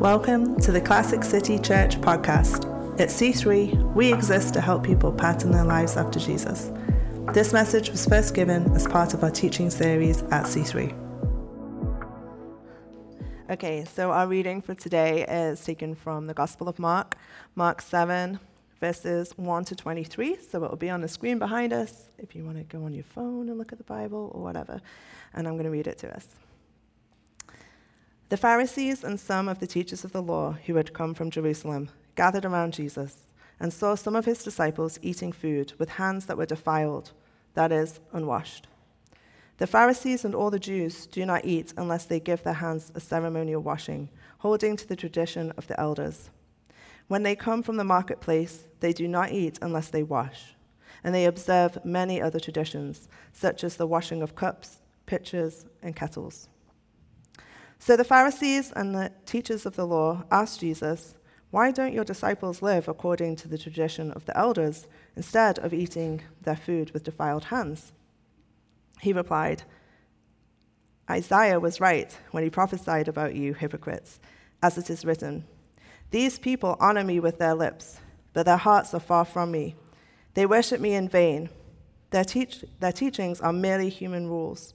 Welcome to the Classic City Church podcast. At C3, we exist to help people pattern their lives after Jesus. This message was first given as part of our teaching series at C3. Okay, so our reading for today is taken from the Gospel of Mark, Mark 7, verses 1 to 23. So it will be on the screen behind us if you want to go on your phone and look at the Bible or whatever. And I'm going to read it to us. The Pharisees and some of the teachers of the law who had come from Jerusalem gathered around Jesus and saw some of his disciples eating food with hands that were defiled, that is, unwashed. The Pharisees and all the Jews do not eat unless they give their hands a ceremonial washing, holding to the tradition of the elders. When they come from the marketplace, they do not eat unless they wash. And they observe many other traditions, such as the washing of cups, pitchers, and kettles. So the Pharisees and the teachers of the law asked Jesus, Why don't your disciples live according to the tradition of the elders instead of eating their food with defiled hands? He replied, Isaiah was right when he prophesied about you, hypocrites, as it is written, These people honor me with their lips, but their hearts are far from me. They worship me in vain. Their, teach- their teachings are merely human rules.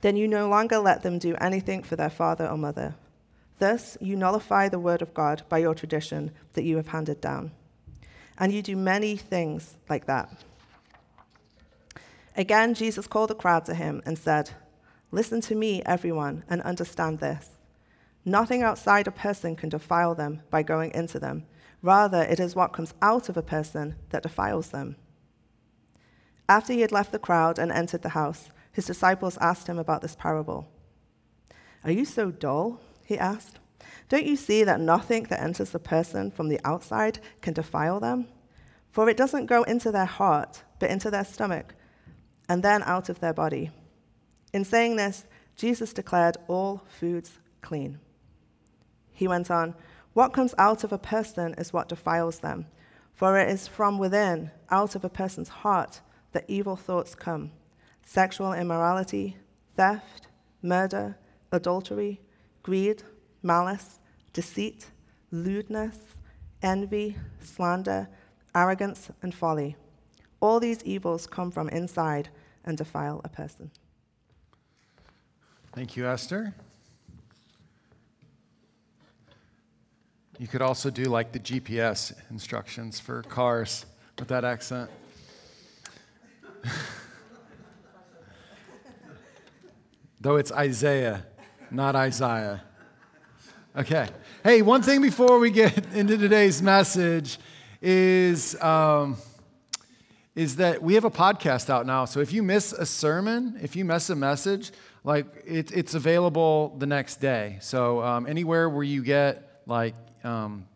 then you no longer let them do anything for their father or mother. Thus, you nullify the word of God by your tradition that you have handed down. And you do many things like that. Again, Jesus called the crowd to him and said, Listen to me, everyone, and understand this. Nothing outside a person can defile them by going into them. Rather, it is what comes out of a person that defiles them. After he had left the crowd and entered the house, his disciples asked him about this parable. Are you so dull? He asked. Don't you see that nothing that enters the person from the outside can defile them? For it doesn't go into their heart, but into their stomach, and then out of their body. In saying this, Jesus declared all foods clean. He went on, What comes out of a person is what defiles them, for it is from within, out of a person's heart, that evil thoughts come sexual immorality, theft, murder, adultery, greed, malice, deceit, lewdness, envy, slander, arrogance, and folly. All these evils come from inside and defile a person. Thank you, Esther. You could also do like the GPS instructions for cars with that accent. Though it's Isaiah, not Isaiah. Okay. Hey, one thing before we get into today's message is, um, is that we have a podcast out now. So if you miss a sermon, if you miss a message, like it, it's available the next day. So um, anywhere where you get like um,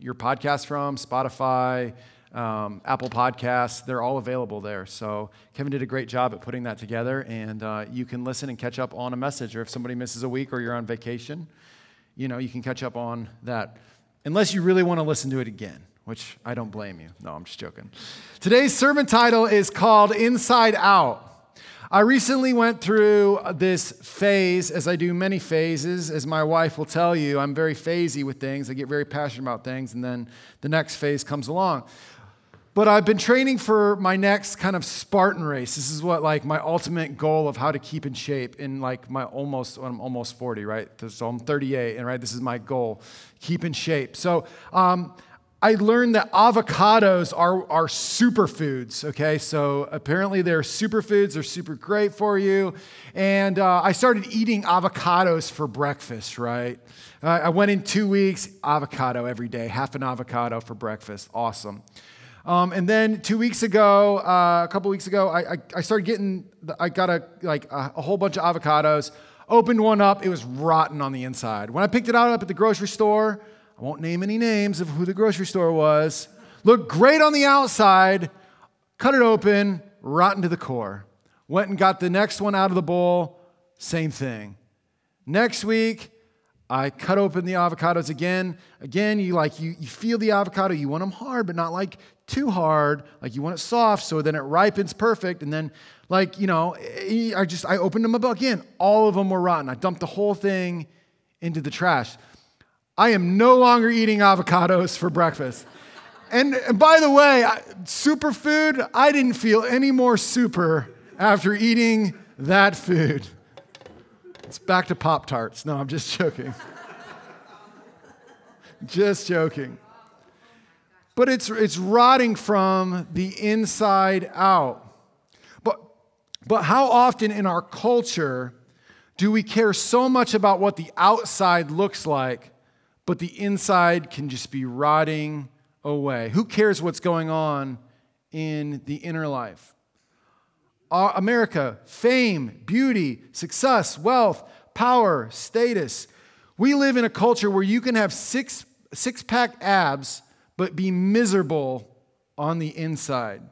your podcast from, Spotify, um, Apple Podcasts, they're all available there. So Kevin did a great job at putting that together, and uh, you can listen and catch up on a message. Or if somebody misses a week or you're on vacation, you know, you can catch up on that. Unless you really want to listen to it again, which I don't blame you. No, I'm just joking. Today's sermon title is called Inside Out. I recently went through this phase, as I do many phases. As my wife will tell you, I'm very phasey with things. I get very passionate about things, and then the next phase comes along. But I've been training for my next kind of Spartan race. This is what like my ultimate goal of how to keep in shape in like my almost I'm almost 40, right? So I'm 38, and right, this is my goal, keep in shape. So um, I learned that avocados are, are superfoods, okay? So apparently they're superfoods, they're super great for you. And uh, I started eating avocados for breakfast, right? Uh, I went in two weeks, avocado every day, half an avocado for breakfast. Awesome. Um, and then two weeks ago, uh, a couple weeks ago, I, I, I, started getting, I got a, like a, a whole bunch of avocados, opened one up, it was rotten on the inside. When I picked it out up at the grocery store, I won't name any names of who the grocery store was, looked great on the outside, cut it open, rotten to the core. Went and got the next one out of the bowl, same thing. Next week, I cut open the avocados again. Again, you like you, you feel the avocado, you want them hard, but not like too hard. Like you want it soft, so then it ripens perfect. And then, like, you know, I just I opened them up again. All of them were rotten. I dumped the whole thing into the trash. I am no longer eating avocados for breakfast. And, and by the way, superfood, I didn't feel any more super after eating that food. It's back to Pop Tarts. No, I'm just joking. just joking. But it's, it's rotting from the inside out. But, but how often in our culture do we care so much about what the outside looks like, but the inside can just be rotting away? Who cares what's going on in the inner life? America, fame, beauty, success, wealth, power, status. We live in a culture where you can have six, six pack abs, but be miserable on the inside.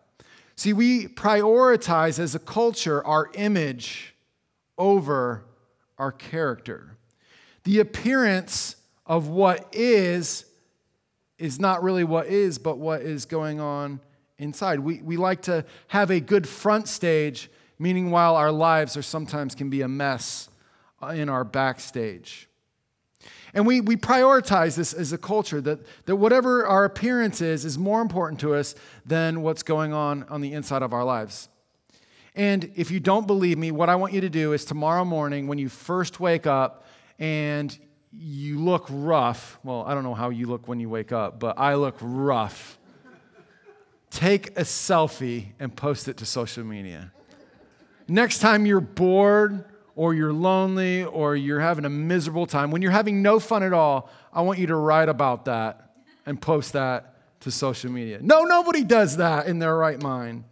See, we prioritize as a culture our image over our character. The appearance of what is is not really what is, but what is going on inside. We, we like to have a good front stage, meaning while our lives are sometimes can be a mess uh, in our backstage. And we, we prioritize this as a culture that, that whatever our appearance is, is more important to us than what's going on on the inside of our lives. And if you don't believe me, what I want you to do is tomorrow morning, when you first wake up and you look rough, well, I don't know how you look when you wake up, but I look rough take a selfie and post it to social media. Next time you're bored or you're lonely or you're having a miserable time, when you're having no fun at all, I want you to write about that and post that to social media. No, nobody does that in their right mind.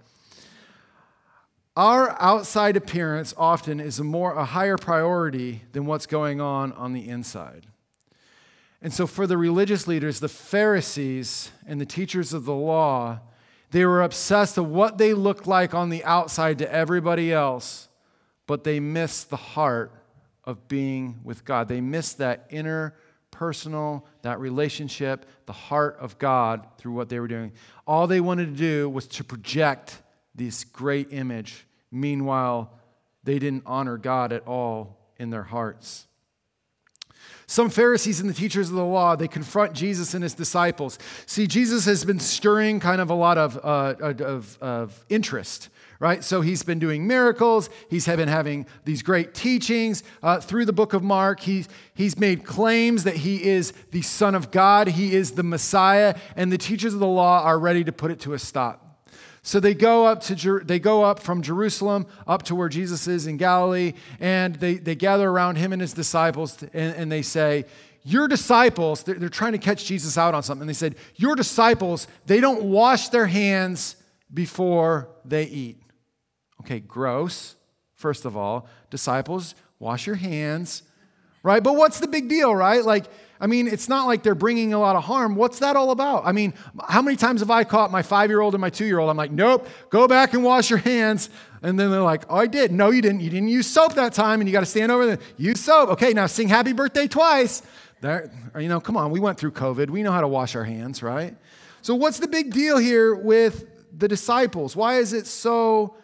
Our outside appearance often is a more a higher priority than what's going on on the inside. And so for the religious leaders, the Pharisees and the teachers of the law, they were obsessed with what they looked like on the outside to everybody else, but they missed the heart of being with God. They missed that inner personal, that relationship, the heart of God through what they were doing. All they wanted to do was to project this great image. Meanwhile, they didn't honor God at all in their hearts. Some Pharisees and the teachers of the law, they confront Jesus and his disciples. See, Jesus has been stirring kind of a lot of, uh, of, of interest right? So he's been doing miracles. He's been having these great teachings uh, through the book of Mark. He's, he's made claims that he is the Son of God, he is the Messiah, and the teachers of the law are ready to put it to a stop. So they go up to they go up from Jerusalem up to where Jesus is in Galilee, and they, they gather around him and his disciples, and, and they say, Your disciples, they're, they're trying to catch Jesus out on something. They said, Your disciples, they don't wash their hands before they eat. Okay, gross, first of all. Disciples, wash your hands, right? But what's the big deal, right? Like, I mean, it's not like they're bringing a lot of harm. What's that all about? I mean, how many times have I caught my five year old and my two year old? I'm like, nope, go back and wash your hands. And then they're like, oh, I did. No, you didn't. You didn't use soap that time, and you got to stand over there. Use soap. Okay, now sing happy birthday twice. There, you know, come on, we went through COVID. We know how to wash our hands, right? So, what's the big deal here with the disciples? Why is it so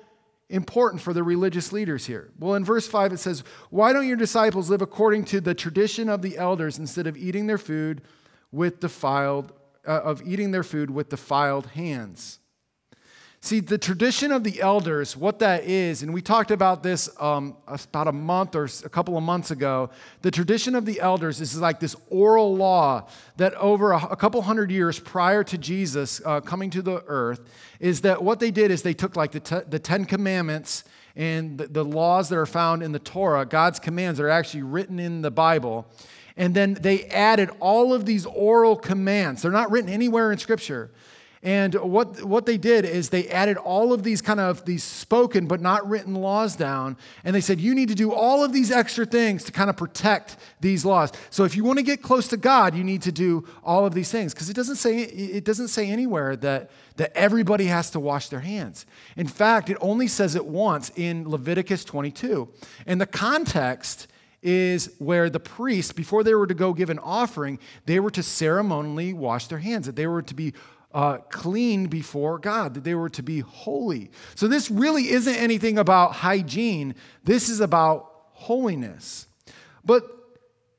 important for the religious leaders here? Well, in verse 5, it says, Why don't your disciples live according to the tradition of the elders instead of eating their food with defiled, uh, of eating their food with defiled hands? See, the tradition of the elders, what that is, and we talked about this um, about a month or a couple of months ago. The tradition of the elders is like this oral law that over a, a couple hundred years prior to Jesus uh, coming to the earth, is that what they did is they took like the, the Ten Commandments and the, the laws that are found in the Torah, God's commands that are actually written in the Bible, and then they added all of these oral commands. They're not written anywhere in Scripture And what, what they did is they added all of these kind of these spoken but not written laws down. And they said, you need to do all of these extra things to kind of protect these laws. So if you want to get close to God, you need to do all of these things. Because it doesn't say it doesn't say anywhere that, that everybody has to wash their hands. In fact, it only says it once in Leviticus 22. And the context is where the priest, before they were to go give an offering, they were to ceremonially wash their hands, that they were to be uh, clean before God, that they were to be holy. So this really isn't anything about hygiene, this is about holiness. But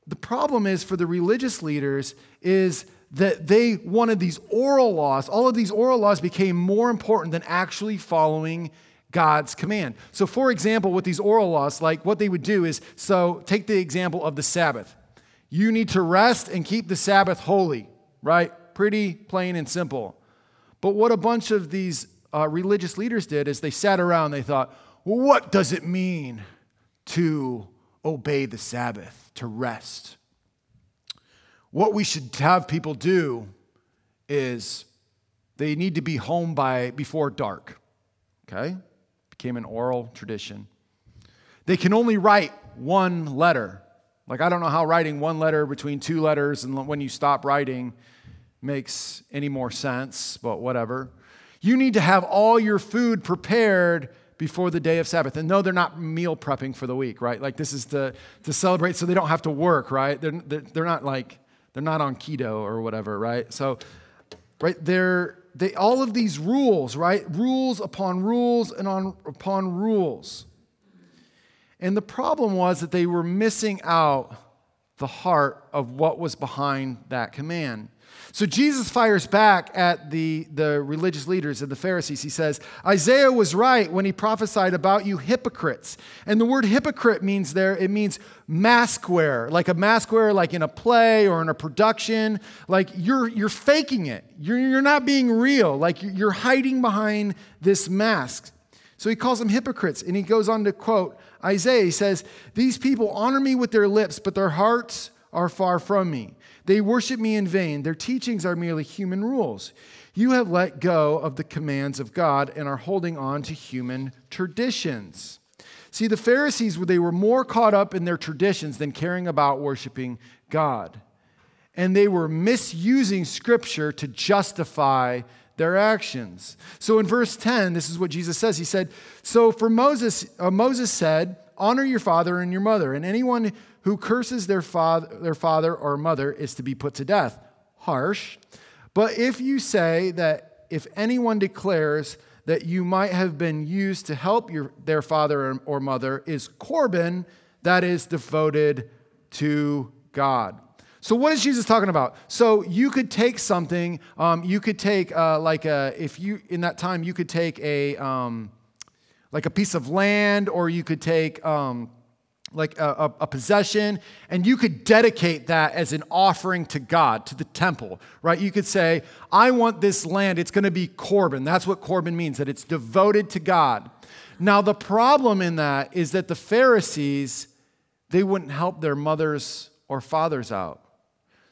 the problem is for the religious leaders is that they wanted these oral laws. All of these oral laws became more important than actually following God's command. So, for example, with these oral laws, like what they would do is so take the example of the Sabbath. You need to rest and keep the Sabbath holy, right? Pretty plain and simple. But what a bunch of these uh, religious leaders did is they sat around, they thought, well, what does it mean to obey the Sabbath, to rest? What we should have people do is they need to be home by before dark. Okay? Became an oral tradition. They can only write one letter. Like I don't know how writing one letter between two letters and when you stop writing makes any more sense, but whatever. You need to have all your food prepared before the day of Sabbath. And no, they're not meal prepping for the week, right? Like this is to, to celebrate so they don't have to work, right? They're, they're, they're not like, they're not on keto or whatever, right? So, right, they're, they, all of these rules, right? Rules upon rules and on, upon rules. And the problem was that they were missing out the heart of what was behind that command. So Jesus fires back at the, the religious leaders and the Pharisees. He says, Isaiah was right when he prophesied about you hypocrites. And the word hypocrite means there, it means mask wearer, like a mask wearer, like in a play or in a production. Like you're, you're faking it. You're, you're not being real. Like you're hiding behind this mask. So he calls them hypocrites. And he goes on to quote Isaiah. He says, These people honor me with their lips, but their hearts are far from me. They worship me in vain. Their teachings are merely human rules. You have let go of the commands of God and are holding on to human traditions. See, the Pharisees, they were more caught up in their traditions than caring about worshiping God. And they were misusing Scripture to justify their actions. So in verse 10, this is what Jesus says. He said, So for Moses, uh, Moses said, Honor your father and your mother, and anyone who curses their father, their father or mother is to be put to death. Harsh. But if you say that if anyone declares that you might have been used to help your, their father or mother is Corban, that is devoted to God. So, what is Jesus talking about? So, you could take something, um, you could take, uh, like, a, if you, in that time, you could take a, um, like a piece of land, or you could take, um, like a, a, possession, and you could dedicate that as an offering to God, to the temple, right? You could say, I want this land, it's gonna be Corban. That's what Corban means, that it's devoted to God. Now, the problem in that is that the Pharisees, they wouldn't help their mothers or fathers out.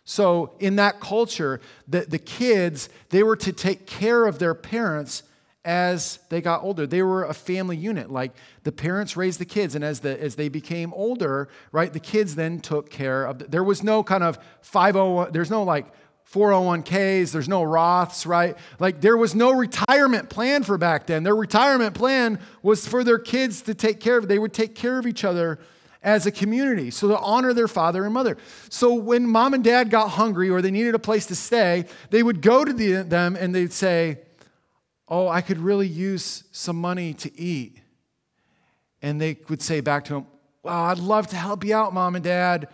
So, in that culture, the, the kids, they were to take care of their parents as they got older. They were a family unit. Like the parents raised the kids, and as, the, as they became older, right, the kids then took care of. The, there was no kind of 501, there's no like 401ks, there's no Roths, right? Like there was no retirement plan for back then. Their retirement plan was for their kids to take care of. They would take care of each other as a community, so to honor their father and mother. So when mom and dad got hungry or they needed a place to stay, they would go to the, them and they'd say, Oh, I could really use some money to eat. And they would say back to him, Well, I'd love to help you out, mom and dad,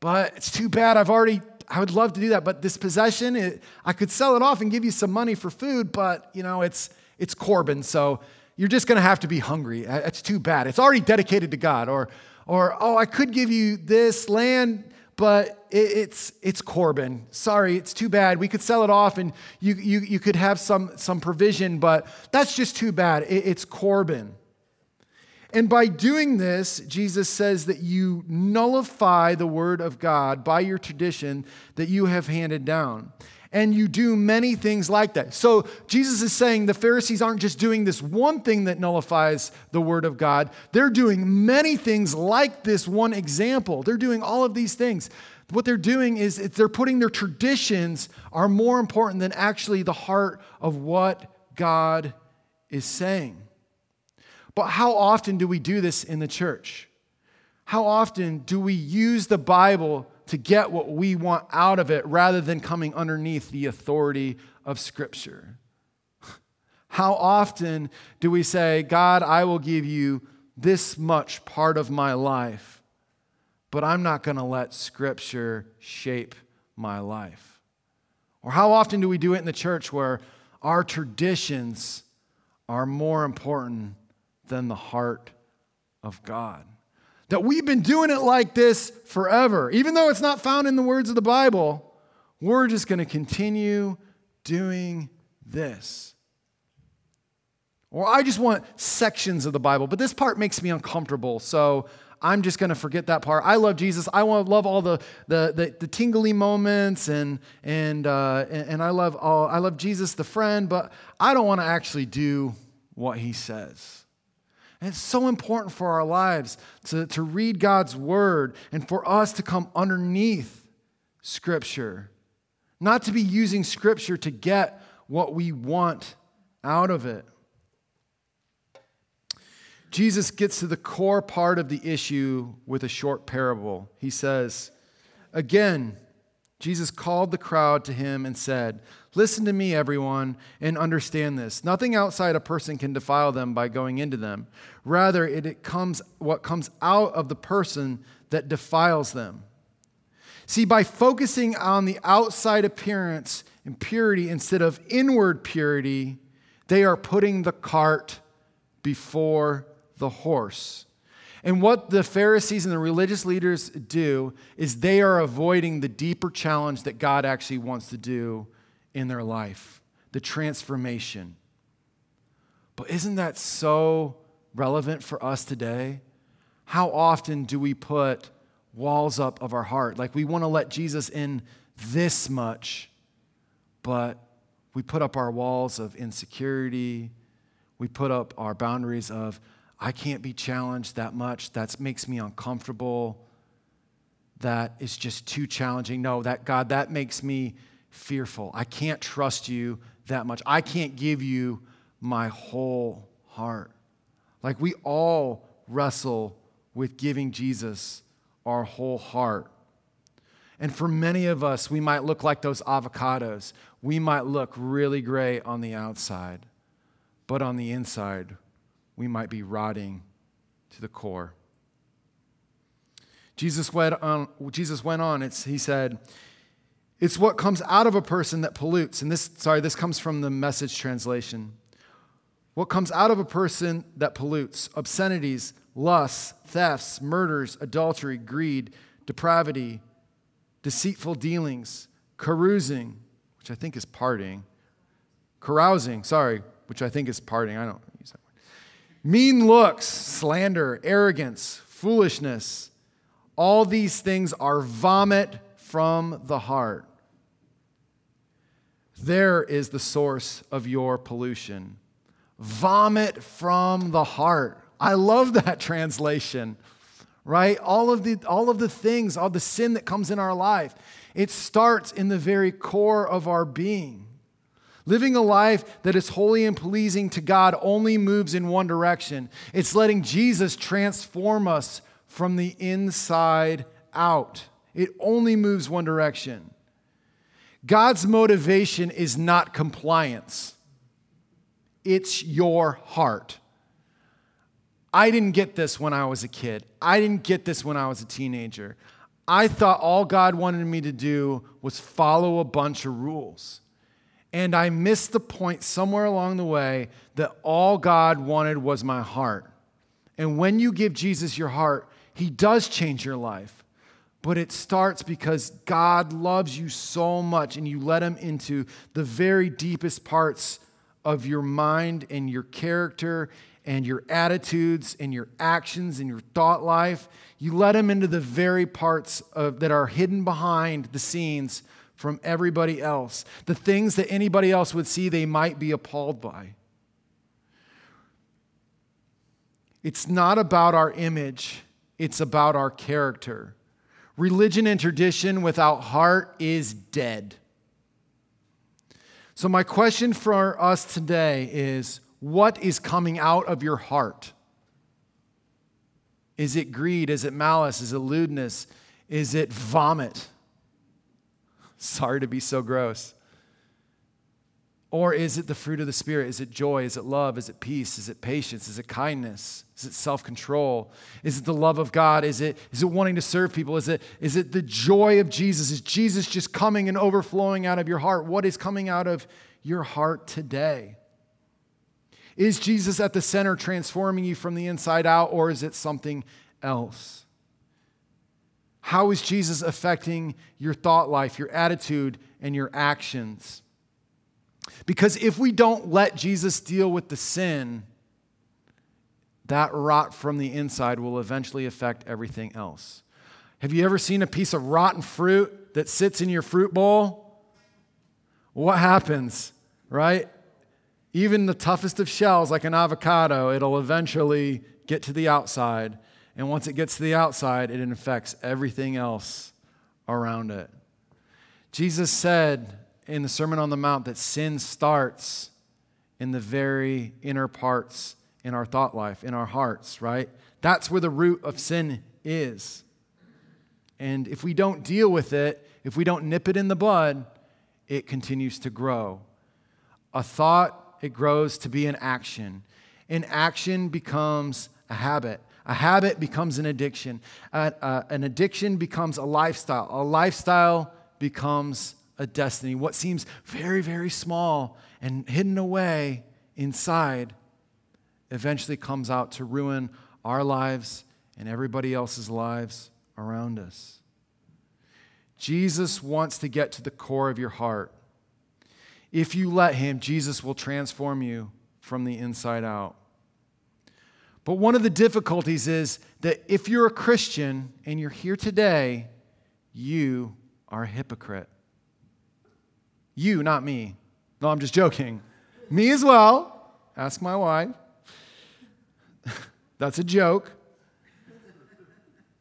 but it's too bad. I've already, I would love to do that. But this possession, it, I could sell it off and give you some money for food, but, you know, it's, it's Corban, so you're just going to have to be hungry. It's too bad. It's already dedicated to God. Or, or oh, I could give you this land but it's, it's Corban. Sorry, it's too bad. We could sell it off and you, you, you could have some, some provision, but that's just too bad. it's Corban. And by doing this, Jesus says that you nullify the word of God by your tradition that you have handed down. And you do many things like that. So Jesus is saying the Pharisees aren't just doing this one thing that nullifies the word of God, they're doing many things like this one example. They're doing all of these things. What they're doing is they're putting their traditions are more important than actually the heart of what God is saying. But how often do we do this in the church? How often do we use the Bible to get what we want out of it rather than coming underneath the authority of Scripture? How often do we say, God, I will give you this much part of my life, but I'm not going to let Scripture shape my life? Or how often do we do it in the church where our traditions are more important than the heart of God? That we've been doing it like this forever. Even though it's not found in the words of the Bible, we're just going to continue doing this. Or I just want sections of the Bible, but this part makes me uncomfortable, so I'm just going to forget that part. I love Jesus. I want to love all the, the, the, the tingly moments, and, and, uh, and, and I, love all, I love Jesus, the friend, but I don't want to actually do what he says. And it's so important for our lives to, to read God's word and for us to come underneath Scripture, not to be using Scripture to get what we want out of it. Jesus gets to the core part of the issue with a short parable. He says, Again, Jesus called the crowd to him and said, Listen to me, everyone, and understand this. Nothing outside a person can defile them by going into them. Rather, it, comes what comes out of the person that defiles them. See, by focusing on the outside appearance and purity instead of inward purity, they are putting the cart before the horse. And what the Pharisees and the religious leaders do is they are avoiding the deeper challenge that God actually wants to do in their life, the transformation. But isn't that so relevant for us today? How often do we put walls up of our heart? Like we want to let Jesus in this much, but we put up our walls of insecurity. We put up our boundaries of, I can't be challenged that much. That makes me uncomfortable. That is just too challenging. No, that God, that makes me fearful. I can't trust you that much. I can't give you my whole heart. Like we all wrestle with giving Jesus our whole heart. And for many of us, we might look like those avocados. We might look really great on the outside, but on the inside, we might be rotting to the core. Jesus went on, Jesus went on he said, it's what comes out of a person that pollutes. And this, sorry, this comes from the message translation. What comes out of a person that pollutes obscenities, lusts, thefts, murders, adultery, greed, depravity, deceitful dealings, carousing, which I think is partying, carousing, sorry, which I think is partying. I don't. Mean looks, slander, arrogance, foolishness. All these things are vomit from the heart. There is the source of your pollution. Vomit from the heart. I love that translation, right? All of the, all of the things, all the sin that comes in our life, it starts in the very core of our being. Living a life that is holy and pleasing to God only moves in one direction it's letting Jesus transform us from the inside out. It only moves one direction. God's motivation is not compliance, it's your heart. I didn't get this when I was a kid. I didn't get this when I was a teenager. I thought all God wanted me to do was follow a bunch of rules. And I missed the point somewhere along the way that all God wanted was my heart. And when you give Jesus your heart, He does change your life. But it starts because God loves you so much and you let Him into the very deepest parts of your mind and your character and your attitudes and your actions and your thought life. You let Him into the very parts of, that are hidden behind the scenes from everybody else, the things that anybody else would see they might be appalled by. It's not about our image, it's about our character. Religion and tradition without heart is dead. So, my question for us today is what is coming out of your heart? Is it greed? Is it malice? Is it lewdness? Is it vomit? Sorry to be so gross. Or is it the fruit of the Spirit? Is it joy? Is it love? Is it peace? Is it patience? Is it kindness? Is it self control? Is it the love of God? Is it, is it wanting to serve people? Is it, is it the joy of Jesus? Is Jesus just coming and overflowing out of your heart? What is coming out of your heart today? Is Jesus at the center transforming you from the inside out, or is it something else? How is Jesus affecting your thought life, your attitude, and your actions? Because if we don't let Jesus deal with the sin, that rot from the inside will eventually affect everything else. Have you ever seen a piece of rotten fruit that sits in your fruit bowl? What happens, right? Even the toughest of shells, like an avocado, it'll eventually get to the outside and once it gets to the outside, it infects everything else around it. Jesus said in the Sermon on the Mount that sin starts in the very inner parts in our thought life, in our hearts, right? That's where the root of sin is. And if we don't deal with it, if we don't nip it in the bud, it continues to grow. A thought, it grows to be an action. An action becomes a habit. A habit becomes an addiction. Uh, uh, an addiction becomes a lifestyle. A lifestyle becomes a destiny. What seems very, very small and hidden away inside eventually comes out to ruin our lives and everybody else's lives around us. Jesus wants to get to the core of your heart. If you let Him, Jesus will transform you from the inside out. But one of the difficulties is that if you're a Christian and you're here today, you are a hypocrite. You, not me. No, I'm just joking. me as well. Ask my wife. That's a joke.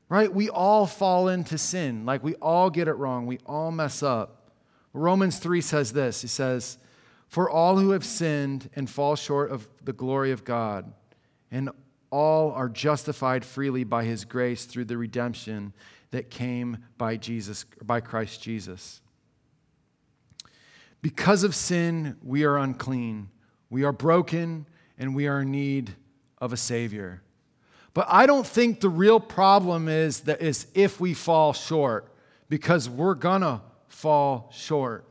Right? We all fall into sin. Like we all get it wrong. We all mess up. Romans 3 says this He says, For all who have sinned and fall short of the glory of God, and all are justified freely by his grace through the redemption that came by Jesus by Christ Jesus. Because of sin, we are unclean. We are broken and we are in need of a savior. But I don't think the real problem is that is if we fall short because we're gonna fall short.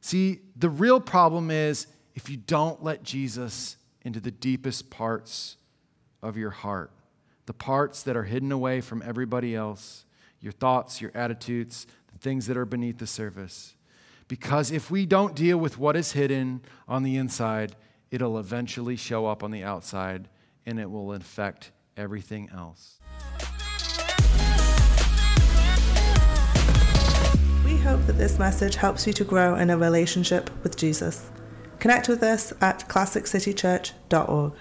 See, the real problem is if you don't let Jesus into the deepest parts of your heart, the parts that are hidden away from everybody else, your thoughts, your attitudes, the things that are beneath the surface. Because if we don't deal with what is hidden on the inside, it'll eventually show up on the outside and it will infect everything else. We hope that this message helps you to grow in a relationship with Jesus. Connect with us at classiccitychurch.org.